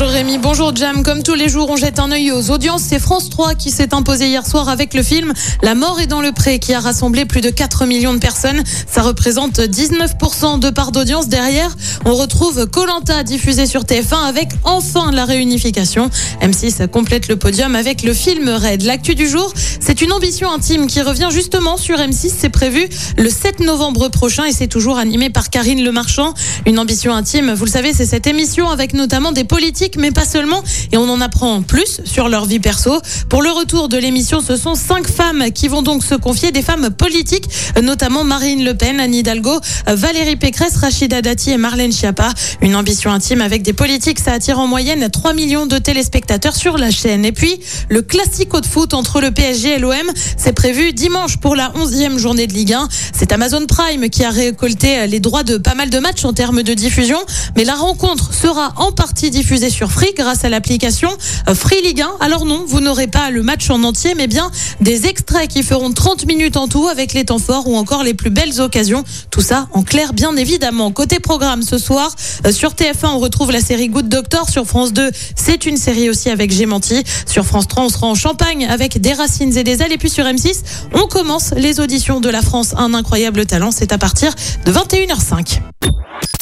Bonjour Rémi, bonjour Jam. Comme tous les jours, on jette un œil aux audiences. C'est France 3 qui s'est imposé hier soir avec le film La mort est dans le pré qui a rassemblé plus de 4 millions de personnes. Ça représente 19% de part d'audience. Derrière, on retrouve Colanta diffusé sur TF1 avec enfin la réunification. M6 complète le podium avec le film Raid. L'actu du jour, c'est une ambition intime qui revient justement sur M6. C'est prévu le 7 novembre prochain et c'est toujours animé par Karine Le Marchand. Une ambition intime, vous le savez, c'est cette émission avec notamment des politiques mais pas seulement. Et on en apprend plus sur leur vie perso. Pour le retour de l'émission, ce sont cinq femmes qui vont donc se confier, des femmes politiques, notamment Marine Le Pen, Anne Hidalgo, Valérie Pécresse, Rachida Dati et Marlène Schiappa. Une ambition intime avec des politiques, ça attire en moyenne 3 millions de téléspectateurs sur la chaîne. Et puis, le classico de foot entre le PSG et l'OM, c'est prévu dimanche pour la 11e journée de Ligue 1. C'est Amazon Prime qui a récolté les droits de pas mal de matchs en termes de diffusion, mais la rencontre sera en partie diffusée sur Free grâce à l'application euh, Free Ligue 1. Alors non, vous n'aurez pas le match en entier, mais bien des extraits qui feront 30 minutes en tout avec les temps forts ou encore les plus belles occasions. Tout ça en clair, bien évidemment. Côté programme ce soir, euh, sur TF1, on retrouve la série Good Doctor. Sur France 2, c'est une série aussi avec Gémenti. Sur France 3, on sera en Champagne avec des racines et des ailes. Et puis sur M6, on commence les auditions de la France, un incroyable talent. C'est à partir de 21h05.